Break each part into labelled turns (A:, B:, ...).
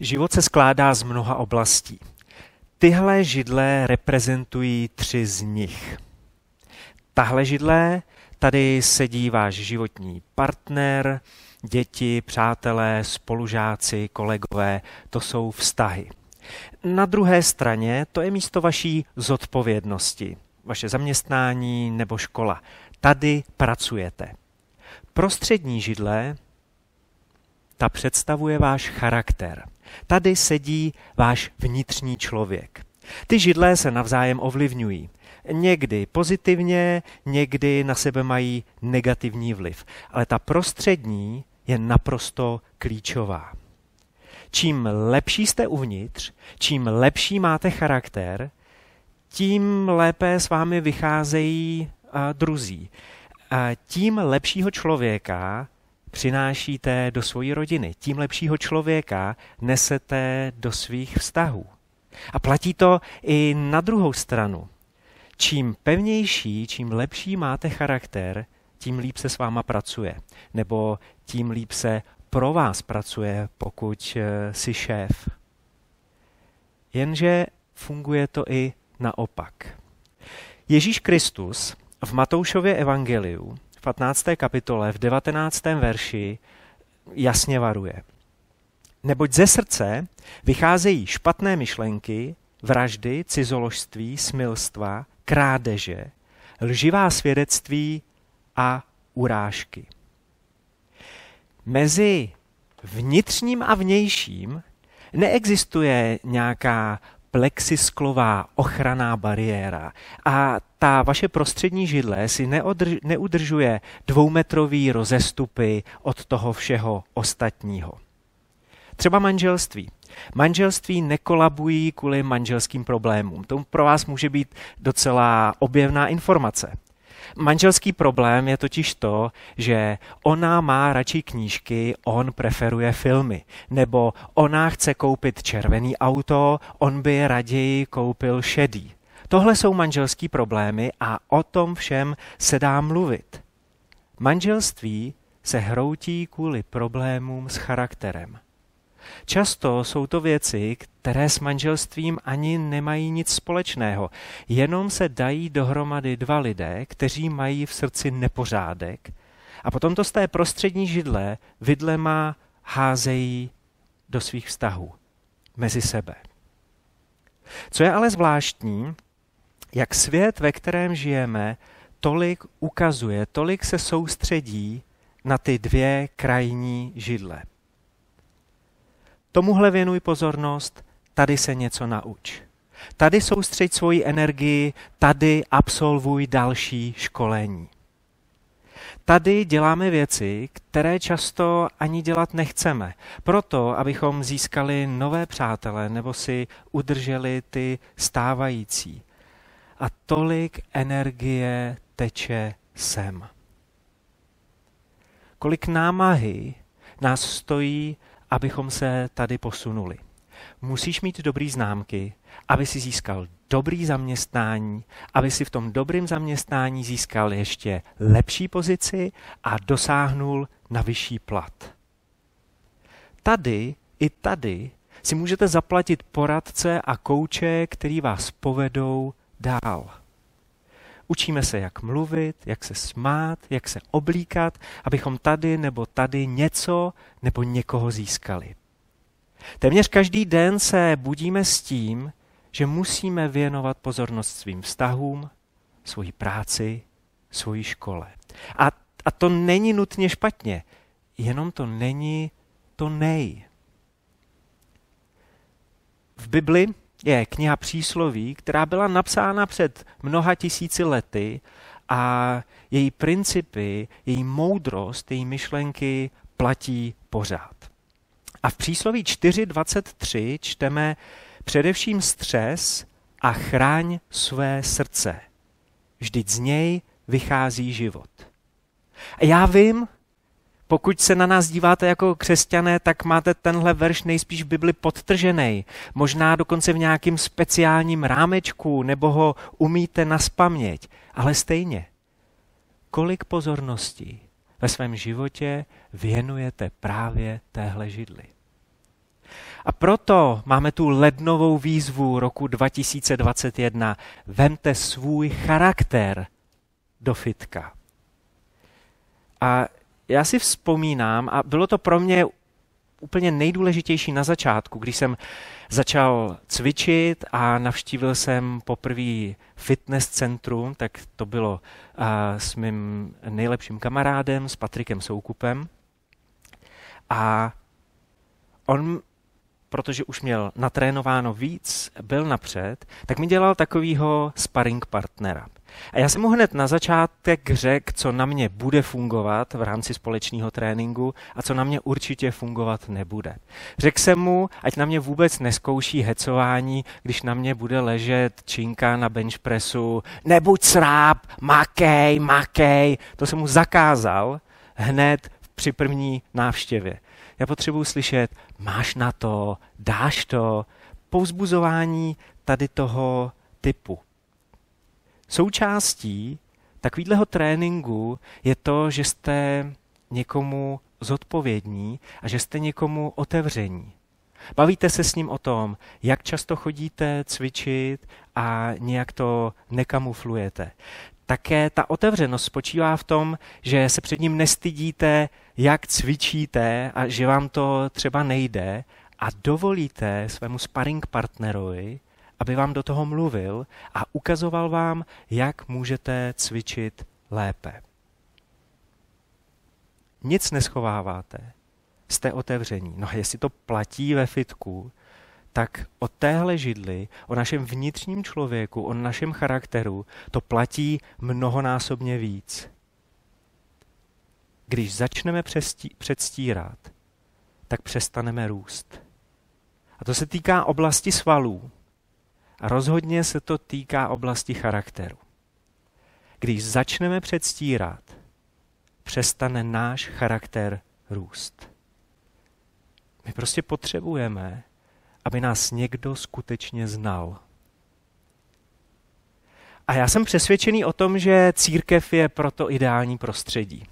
A: Život se skládá z mnoha oblastí. Tyhle židle reprezentují tři z nich. Tahle židle, tady sedí váš životní partner, děti, přátelé, spolužáci, kolegové, to jsou vztahy. Na druhé straně to je místo vaší zodpovědnosti, vaše zaměstnání nebo škola. Tady pracujete. Prostřední židle, ta představuje váš charakter. Tady sedí váš vnitřní člověk. Ty židle se navzájem ovlivňují. Někdy pozitivně, někdy na sebe mají negativní vliv. Ale ta prostřední je naprosto klíčová. Čím lepší jste uvnitř, čím lepší máte charakter, tím lépe s vámi vycházejí a, druzí. A tím lepšího člověka přinášíte do svojí rodiny, tím lepšího člověka nesete do svých vztahů. A platí to i na druhou stranu. Čím pevnější, čím lepší máte charakter, tím líp se s váma pracuje. Nebo tím líp se pro vás pracuje, pokud eh, si šéf. Jenže funguje to i naopak. Ježíš Kristus v Matoušově evangeliu 15. kapitole v 19. verši jasně varuje. Neboť ze srdce vycházejí špatné myšlenky, vraždy, cizoložství, smilstva, krádeže, lživá svědectví a urážky. Mezi vnitřním a vnějším neexistuje nějaká plexisklová ochranná bariéra a ta vaše prostřední židle si neodrž, neudržuje dvoumetrový rozestupy od toho všeho ostatního. Třeba manželství. Manželství nekolabují kvůli manželským problémům. To pro vás může být docela objevná informace. Manželský problém je totiž to, že ona má radši knížky, on preferuje filmy. Nebo ona chce koupit červený auto, on by raději koupil šedý. Tohle jsou manželský problémy a o tom všem se dá mluvit. Manželství se hroutí kvůli problémům s charakterem. Často jsou to věci, které s manželstvím ani nemají nic společného. Jenom se dají dohromady dva lidé, kteří mají v srdci nepořádek a potom to z té prostřední židle vidlema házejí do svých vztahů mezi sebe. Co je ale zvláštní, jak svět, ve kterém žijeme, tolik ukazuje, tolik se soustředí na ty dvě krajní židle. Tomuhle věnuj pozornost, tady se něco nauč. Tady soustřeď svoji energii, tady absolvuj další školení. Tady děláme věci, které často ani dělat nechceme, proto, abychom získali nové přátele nebo si udrželi ty stávající. A tolik energie teče sem. Kolik námahy nás stojí abychom se tady posunuli. Musíš mít dobrý známky, aby si získal dobrý zaměstnání, aby si v tom dobrém zaměstnání získal ještě lepší pozici a dosáhnul na vyšší plat. Tady i tady si můžete zaplatit poradce a kouče, který vás povedou dál. Učíme se, jak mluvit, jak se smát, jak se oblíkat, abychom tady nebo tady něco nebo někoho získali. Téměř každý den se budíme s tím, že musíme věnovat pozornost svým vztahům, svoji práci, svoji škole. A, a to není nutně špatně, jenom to není to nej. V Bibli je kniha přísloví, která byla napsána před mnoha tisíci lety a její principy, její moudrost, její myšlenky platí pořád. A v přísloví 4.23 čteme především stres a chráň své srdce. Vždyť z něj vychází život. A já vím, pokud se na nás díváte jako křesťané, tak máte tenhle verš nejspíš v Bibli podtržený. Možná dokonce v nějakým speciálním rámečku, nebo ho umíte na spaměť. Ale stejně, kolik pozorností ve svém životě věnujete právě téhle židli. A proto máme tu lednovou výzvu roku 2021. Vemte svůj charakter do fitka. A já si vzpomínám, a bylo to pro mě úplně nejdůležitější na začátku, když jsem začal cvičit a navštívil jsem poprvé fitness centrum, tak to bylo s mým nejlepším kamarádem, s Patrikem Soukupem. A on, protože už měl natrénováno víc, byl napřed, tak mi dělal takovýho sparring partnera. A já jsem mu hned na začátek řekl, co na mě bude fungovat v rámci společného tréninku a co na mě určitě fungovat nebude. Řekl jsem mu, ať na mě vůbec neskouší hecování, když na mě bude ležet činka na benchpressu, nebuď sráp, makej, makej. To jsem mu zakázal hned při první návštěvě. Já potřebuji slyšet, máš na to, dáš to, pouzbuzování tady toho typu. Součástí takového tréninku je to, že jste někomu zodpovědní a že jste někomu otevření. Bavíte se s ním o tom, jak často chodíte cvičit a nějak to nekamuflujete. Také ta otevřenost spočívá v tom, že se před ním nestydíte, jak cvičíte a že vám to třeba nejde a dovolíte svému sparring partnerovi, aby vám do toho mluvil a ukazoval vám, jak můžete cvičit lépe. Nic neschováváte, jste otevření. No a jestli to platí ve fitku, tak o téhle židli, o našem vnitřním člověku, o našem charakteru, to platí mnohonásobně víc. Když začneme předstírat, tak přestaneme růst. A to se týká oblasti svalů. A rozhodně se to týká oblasti charakteru. Když začneme předstírat, přestane náš charakter růst. My prostě potřebujeme, aby nás někdo skutečně znal. A já jsem přesvědčený o tom, že církev je proto ideální prostředí.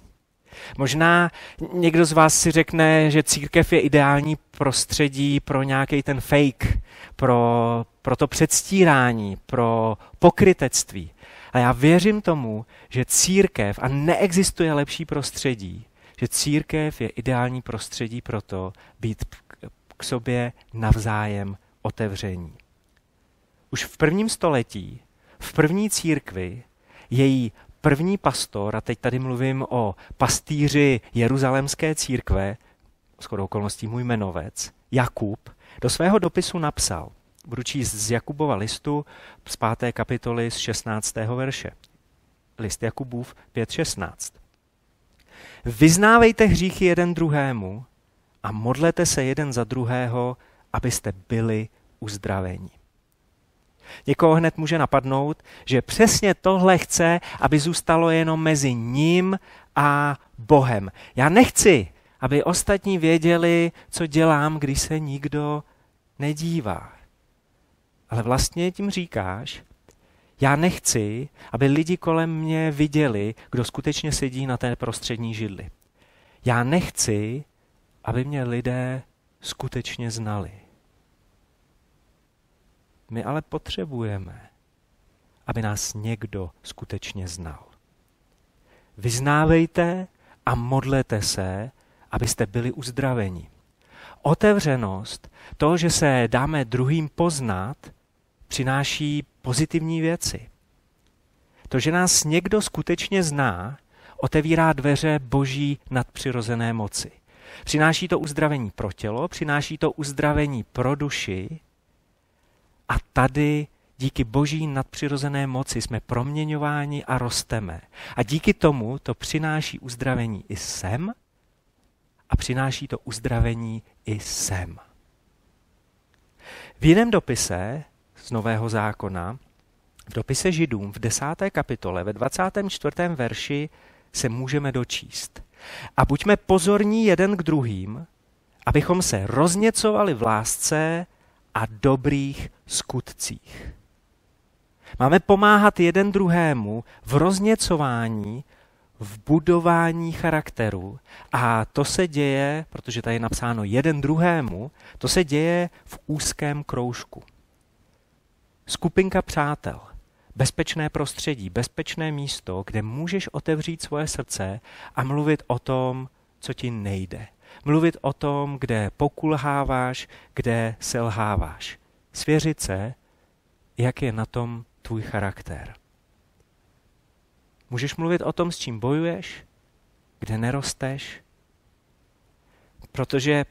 A: Možná někdo z vás si řekne, že církev je ideální prostředí pro nějaký ten fake, pro, pro to předstírání, pro pokrytectví. A já věřím tomu, že církev, a neexistuje lepší prostředí, že církev je ideální prostředí pro to být k sobě navzájem otevření. Už v prvním století, v první církvi, její první pastor, a teď tady mluvím o pastýři Jeruzalémské církve, skoro okolností můj jmenovec, Jakub, do svého dopisu napsal, budu číst z Jakubova listu z 5. kapitoly z 16. verše. List Jakubův 5.16. Vyznávejte hříchy jeden druhému a modlete se jeden za druhého, abyste byli uzdraveni. Někoho hned může napadnout, že přesně tohle chce, aby zůstalo jenom mezi ním a Bohem. Já nechci, aby ostatní věděli, co dělám, když se nikdo nedívá. Ale vlastně tím říkáš, já nechci, aby lidi kolem mě viděli, kdo skutečně sedí na té prostřední židli. Já nechci, aby mě lidé skutečně znali. My ale potřebujeme, aby nás někdo skutečně znal. Vyznávejte a modlete se, abyste byli uzdraveni. Otevřenost, to, že se dáme druhým poznat, přináší pozitivní věci. To, že nás někdo skutečně zná, otevírá dveře boží nadpřirozené moci. Přináší to uzdravení pro tělo, přináší to uzdravení pro duši a tady díky boží nadpřirozené moci jsme proměňováni a rosteme. A díky tomu to přináší uzdravení i sem a přináší to uzdravení i sem. V jiném dopise z Nového zákona, v dopise Židům v desáté kapitole ve 24. verši se můžeme dočíst. A buďme pozorní jeden k druhým, abychom se rozněcovali v lásce a dobrých skutcích. Máme pomáhat jeden druhému v rozněcování v budování charakteru a to se děje, protože tady je napsáno jeden druhému, to se děje v úzkém kroužku. Skupinka přátel, bezpečné prostředí, bezpečné místo, kde můžeš otevřít svoje srdce a mluvit o tom, co ti nejde. Mluvit o tom, kde pokulháváš, kde selháváš. Svěřit se, jak je na tom tvůj charakter. Můžeš mluvit o tom, s čím bojuješ, kde nerosteš, protože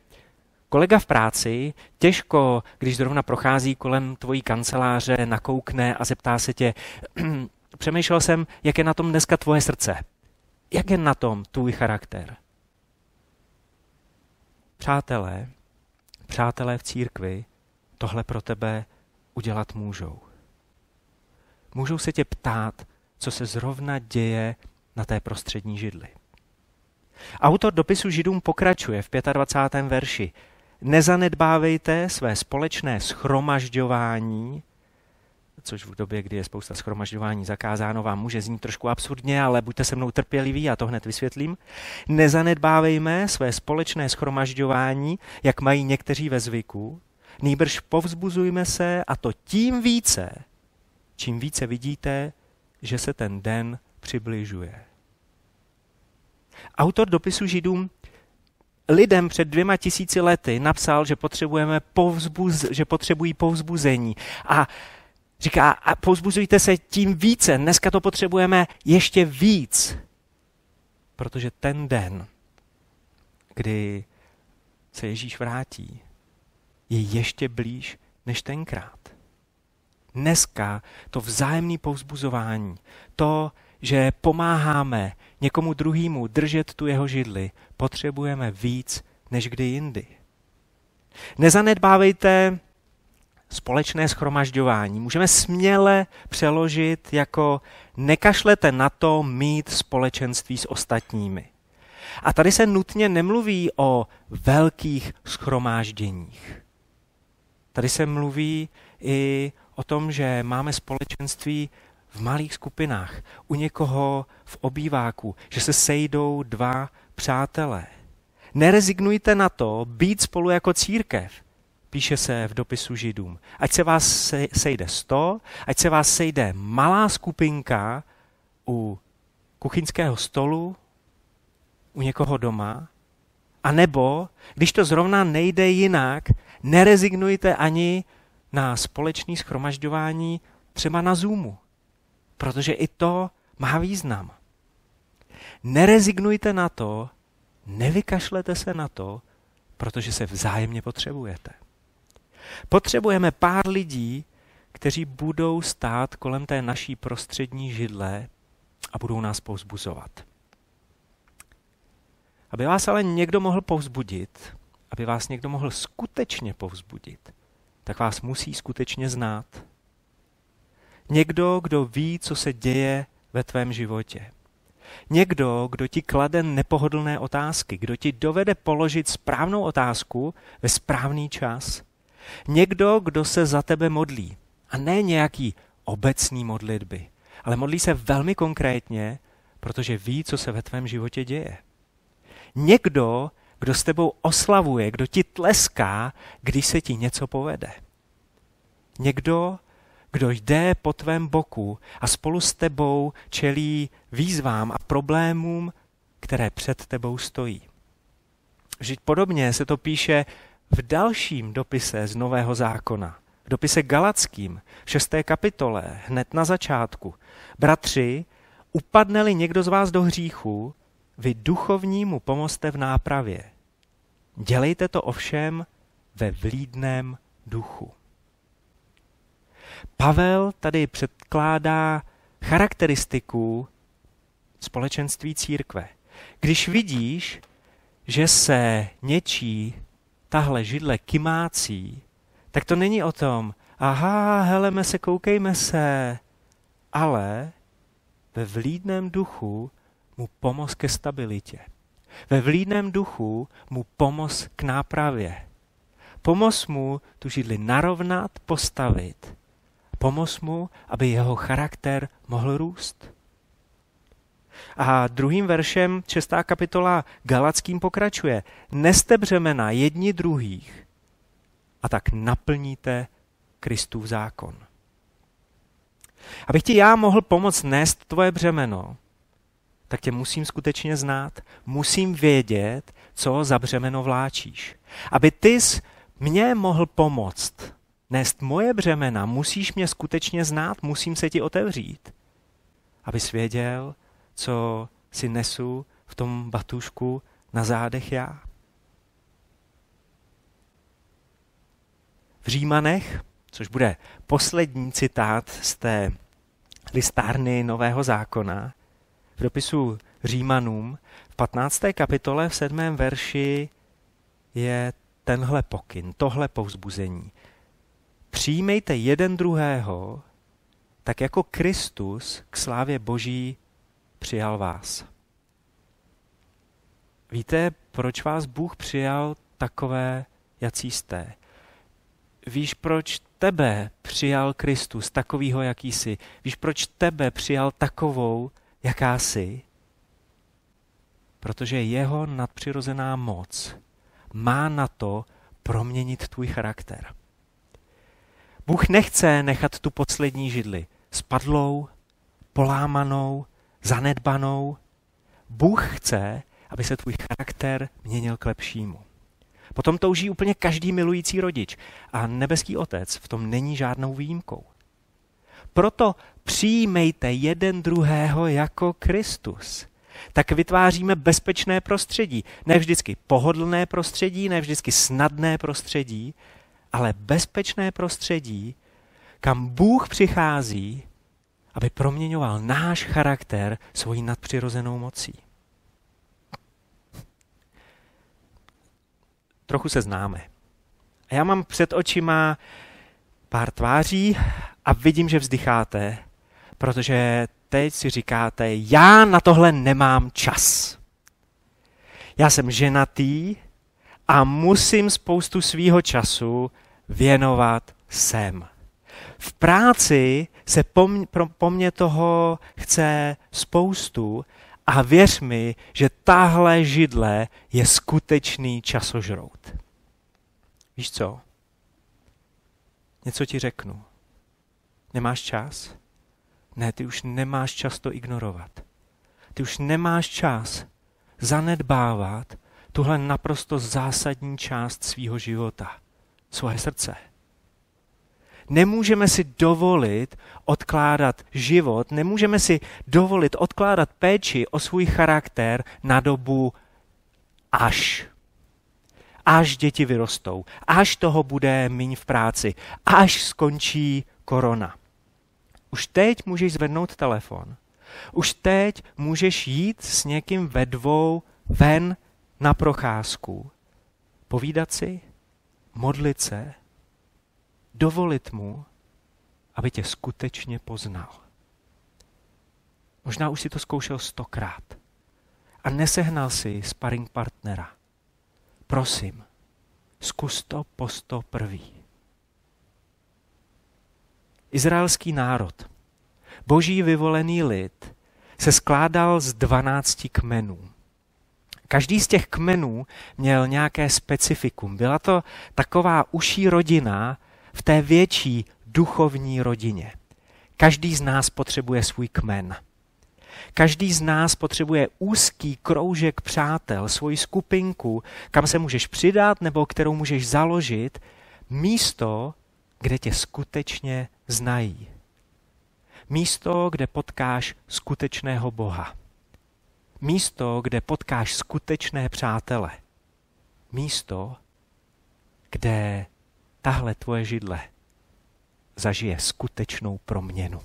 A: kolega v práci těžko, když zrovna prochází kolem tvojí kanceláře, nakoukne a zeptá se tě, přemýšlel jsem, jak je na tom dneska tvoje srdce. Jak je na tom tvůj charakter? Přátelé, přátelé v církvi tohle pro tebe udělat můžou. Můžou se tě ptát, co se zrovna děje na té prostřední židli. Autor dopisu Židům pokračuje v 25. verši. Nezanedbávejte své společné schromažďování, což v době, kdy je spousta schromažďování zakázáno, vám může znít trošku absurdně, ale buďte se mnou trpěliví, já to hned vysvětlím. Nezanedbávejme své společné schromažďování, jak mají někteří ve zvyku, nýbrž povzbuzujme se a to tím více, čím více vidíte, že se ten den přibližuje. Autor dopisu Židům lidem před dvěma tisíci lety napsal, že, potřebujeme povzbuz, že potřebují povzbuzení. A říká, a povzbuzujte se tím více. Dneska to potřebujeme ještě víc. Protože ten den, kdy se Ježíš vrátí, je ještě blíž než tenkrát. Dneska to vzájemné povzbuzování, to, že pomáháme někomu druhému držet tu jeho židli, potřebujeme víc než kdy jindy. Nezanedbávejte společné schromažďování. Můžeme směle přeložit jako nekašlete na to mít společenství s ostatními. A tady se nutně nemluví o velkých schromážděních. Tady se mluví i o tom, že máme společenství v malých skupinách, u někoho v obýváku, že se sejdou dva přátelé. Nerezignujte na to být spolu jako církev, píše se v dopisu Židům. Ať se vás sejde sto, ať se vás sejde malá skupinka u kuchyňského stolu, u někoho doma, a nebo, když to zrovna nejde jinak, nerezignujte ani na společné schromažďování třeba na Zoomu, protože i to má význam. Nerezignujte na to, nevykašlete se na to, protože se vzájemně potřebujete. Potřebujeme pár lidí, kteří budou stát kolem té naší prostřední židle a budou nás povzbuzovat. Aby vás ale někdo mohl povzbudit, aby vás někdo mohl skutečně povzbudit, tak vás musí skutečně znát. Někdo, kdo ví, co se děje ve tvém životě. Někdo, kdo ti klade nepohodlné otázky, kdo ti dovede položit správnou otázku ve správný čas. Někdo, kdo se za tebe modlí. A ne nějaký obecný modlitby, ale modlí se velmi konkrétně, protože ví, co se ve tvém životě děje. Někdo, kdo s tebou oslavuje, kdo ti tleská, když se ti něco povede. Někdo, kdo jde po tvém boku a spolu s tebou čelí výzvám a problémům, které před tebou stojí. Vždyť podobně se to píše v dalším dopise z Nového zákona, v dopise Galackým, v šesté kapitole, hned na začátku. Bratři, upadne-li někdo z vás do hříchu, vy duchovnímu pomozte v nápravě. Dělejte to ovšem ve vlídném duchu. Pavel tady předkládá charakteristiku společenství církve. Když vidíš, že se něčí tahle židle kymácí, tak to není o tom, aha, heleme se, koukejme se, ale ve vlídném duchu mu pomoz ke stabilitě. Ve vlídném duchu mu pomoz k nápravě. Pomoz mu tu židli narovnat, postavit. Pomoz mu, aby jeho charakter mohl růst. A druhým veršem šestá kapitola Galackým pokračuje. Neste břemena jedni druhých a tak naplníte Kristův zákon. Abych ti já mohl pomoct nést tvoje břemeno, tak tě musím skutečně znát. Musím vědět, co za břemeno vláčíš. Aby ty mě mohl pomoct nést moje břemena, musíš mě skutečně znát, musím se ti otevřít. Aby věděl, co si nesu v tom batušku na zádech já. V Římanech, což bude poslední citát z té listárny Nového zákona, v dopisu Římanům v 15. kapitole v 7. verši je tenhle pokyn, tohle povzbuzení. Přijmejte jeden druhého, tak jako Kristus k slávě Boží přijal vás. Víte, proč vás Bůh přijal takové, jací jste? Víš, proč tebe přijal Kristus takovýho, jaký jsi? Víš, proč tebe přijal takovou, jaká jsi? Protože jeho nadpřirozená moc má na to proměnit tvůj charakter. Bůh nechce nechat tu poslední židli spadlou, polámanou, zanedbanou. Bůh chce, aby se tvůj charakter měnil k lepšímu. Potom touží úplně každý milující rodič a nebeský otec v tom není žádnou výjimkou. Proto přijímejte jeden druhého jako Kristus. Tak vytváříme bezpečné prostředí. Ne vždycky pohodlné prostředí, ne vždycky snadné prostředí, ale bezpečné prostředí, kam Bůh přichází, aby proměňoval náš charakter svojí nadpřirozenou mocí. Trochu se známe. A já mám před očima pár tváří a vidím, že vzdycháte, protože teď si říkáte, já na tohle nemám čas. Já jsem ženatý a musím spoustu svýho času věnovat sem. V práci se po, mně, po mně toho chce spoustu a věř mi, že tahle židle je skutečný časožrout. Víš co? Něco ti řeknu. Nemáš čas? Ne, ty už nemáš čas to ignorovat. Ty už nemáš čas zanedbávat tuhle naprosto zásadní část svýho života, svoje srdce. Nemůžeme si dovolit odkládat život, nemůžeme si dovolit odkládat péči o svůj charakter na dobu až. Až děti vyrostou, až toho bude míň v práci, až skončí korona. Už teď můžeš zvednout telefon. Už teď můžeš jít s někým ve dvou ven na procházku. Povídat si, modlit se, dovolit mu, aby tě skutečně poznal. Možná už si to zkoušel stokrát a nesehnal si sparring partnera. Prosím, zkus to po sto prvý. Izraelský národ, boží vyvolený lid, se skládal z dvanácti kmenů. Každý z těch kmenů měl nějaké specifikum. Byla to taková uší rodina v té větší duchovní rodině. Každý z nás potřebuje svůj kmen. Každý z nás potřebuje úzký kroužek přátel, svoji skupinku, kam se můžeš přidat nebo kterou můžeš založit, místo, kde tě skutečně znají. Místo, kde potkáš skutečného Boha. Místo, kde potkáš skutečné přátele. Místo, kde tahle tvoje židle zažije skutečnou proměnu.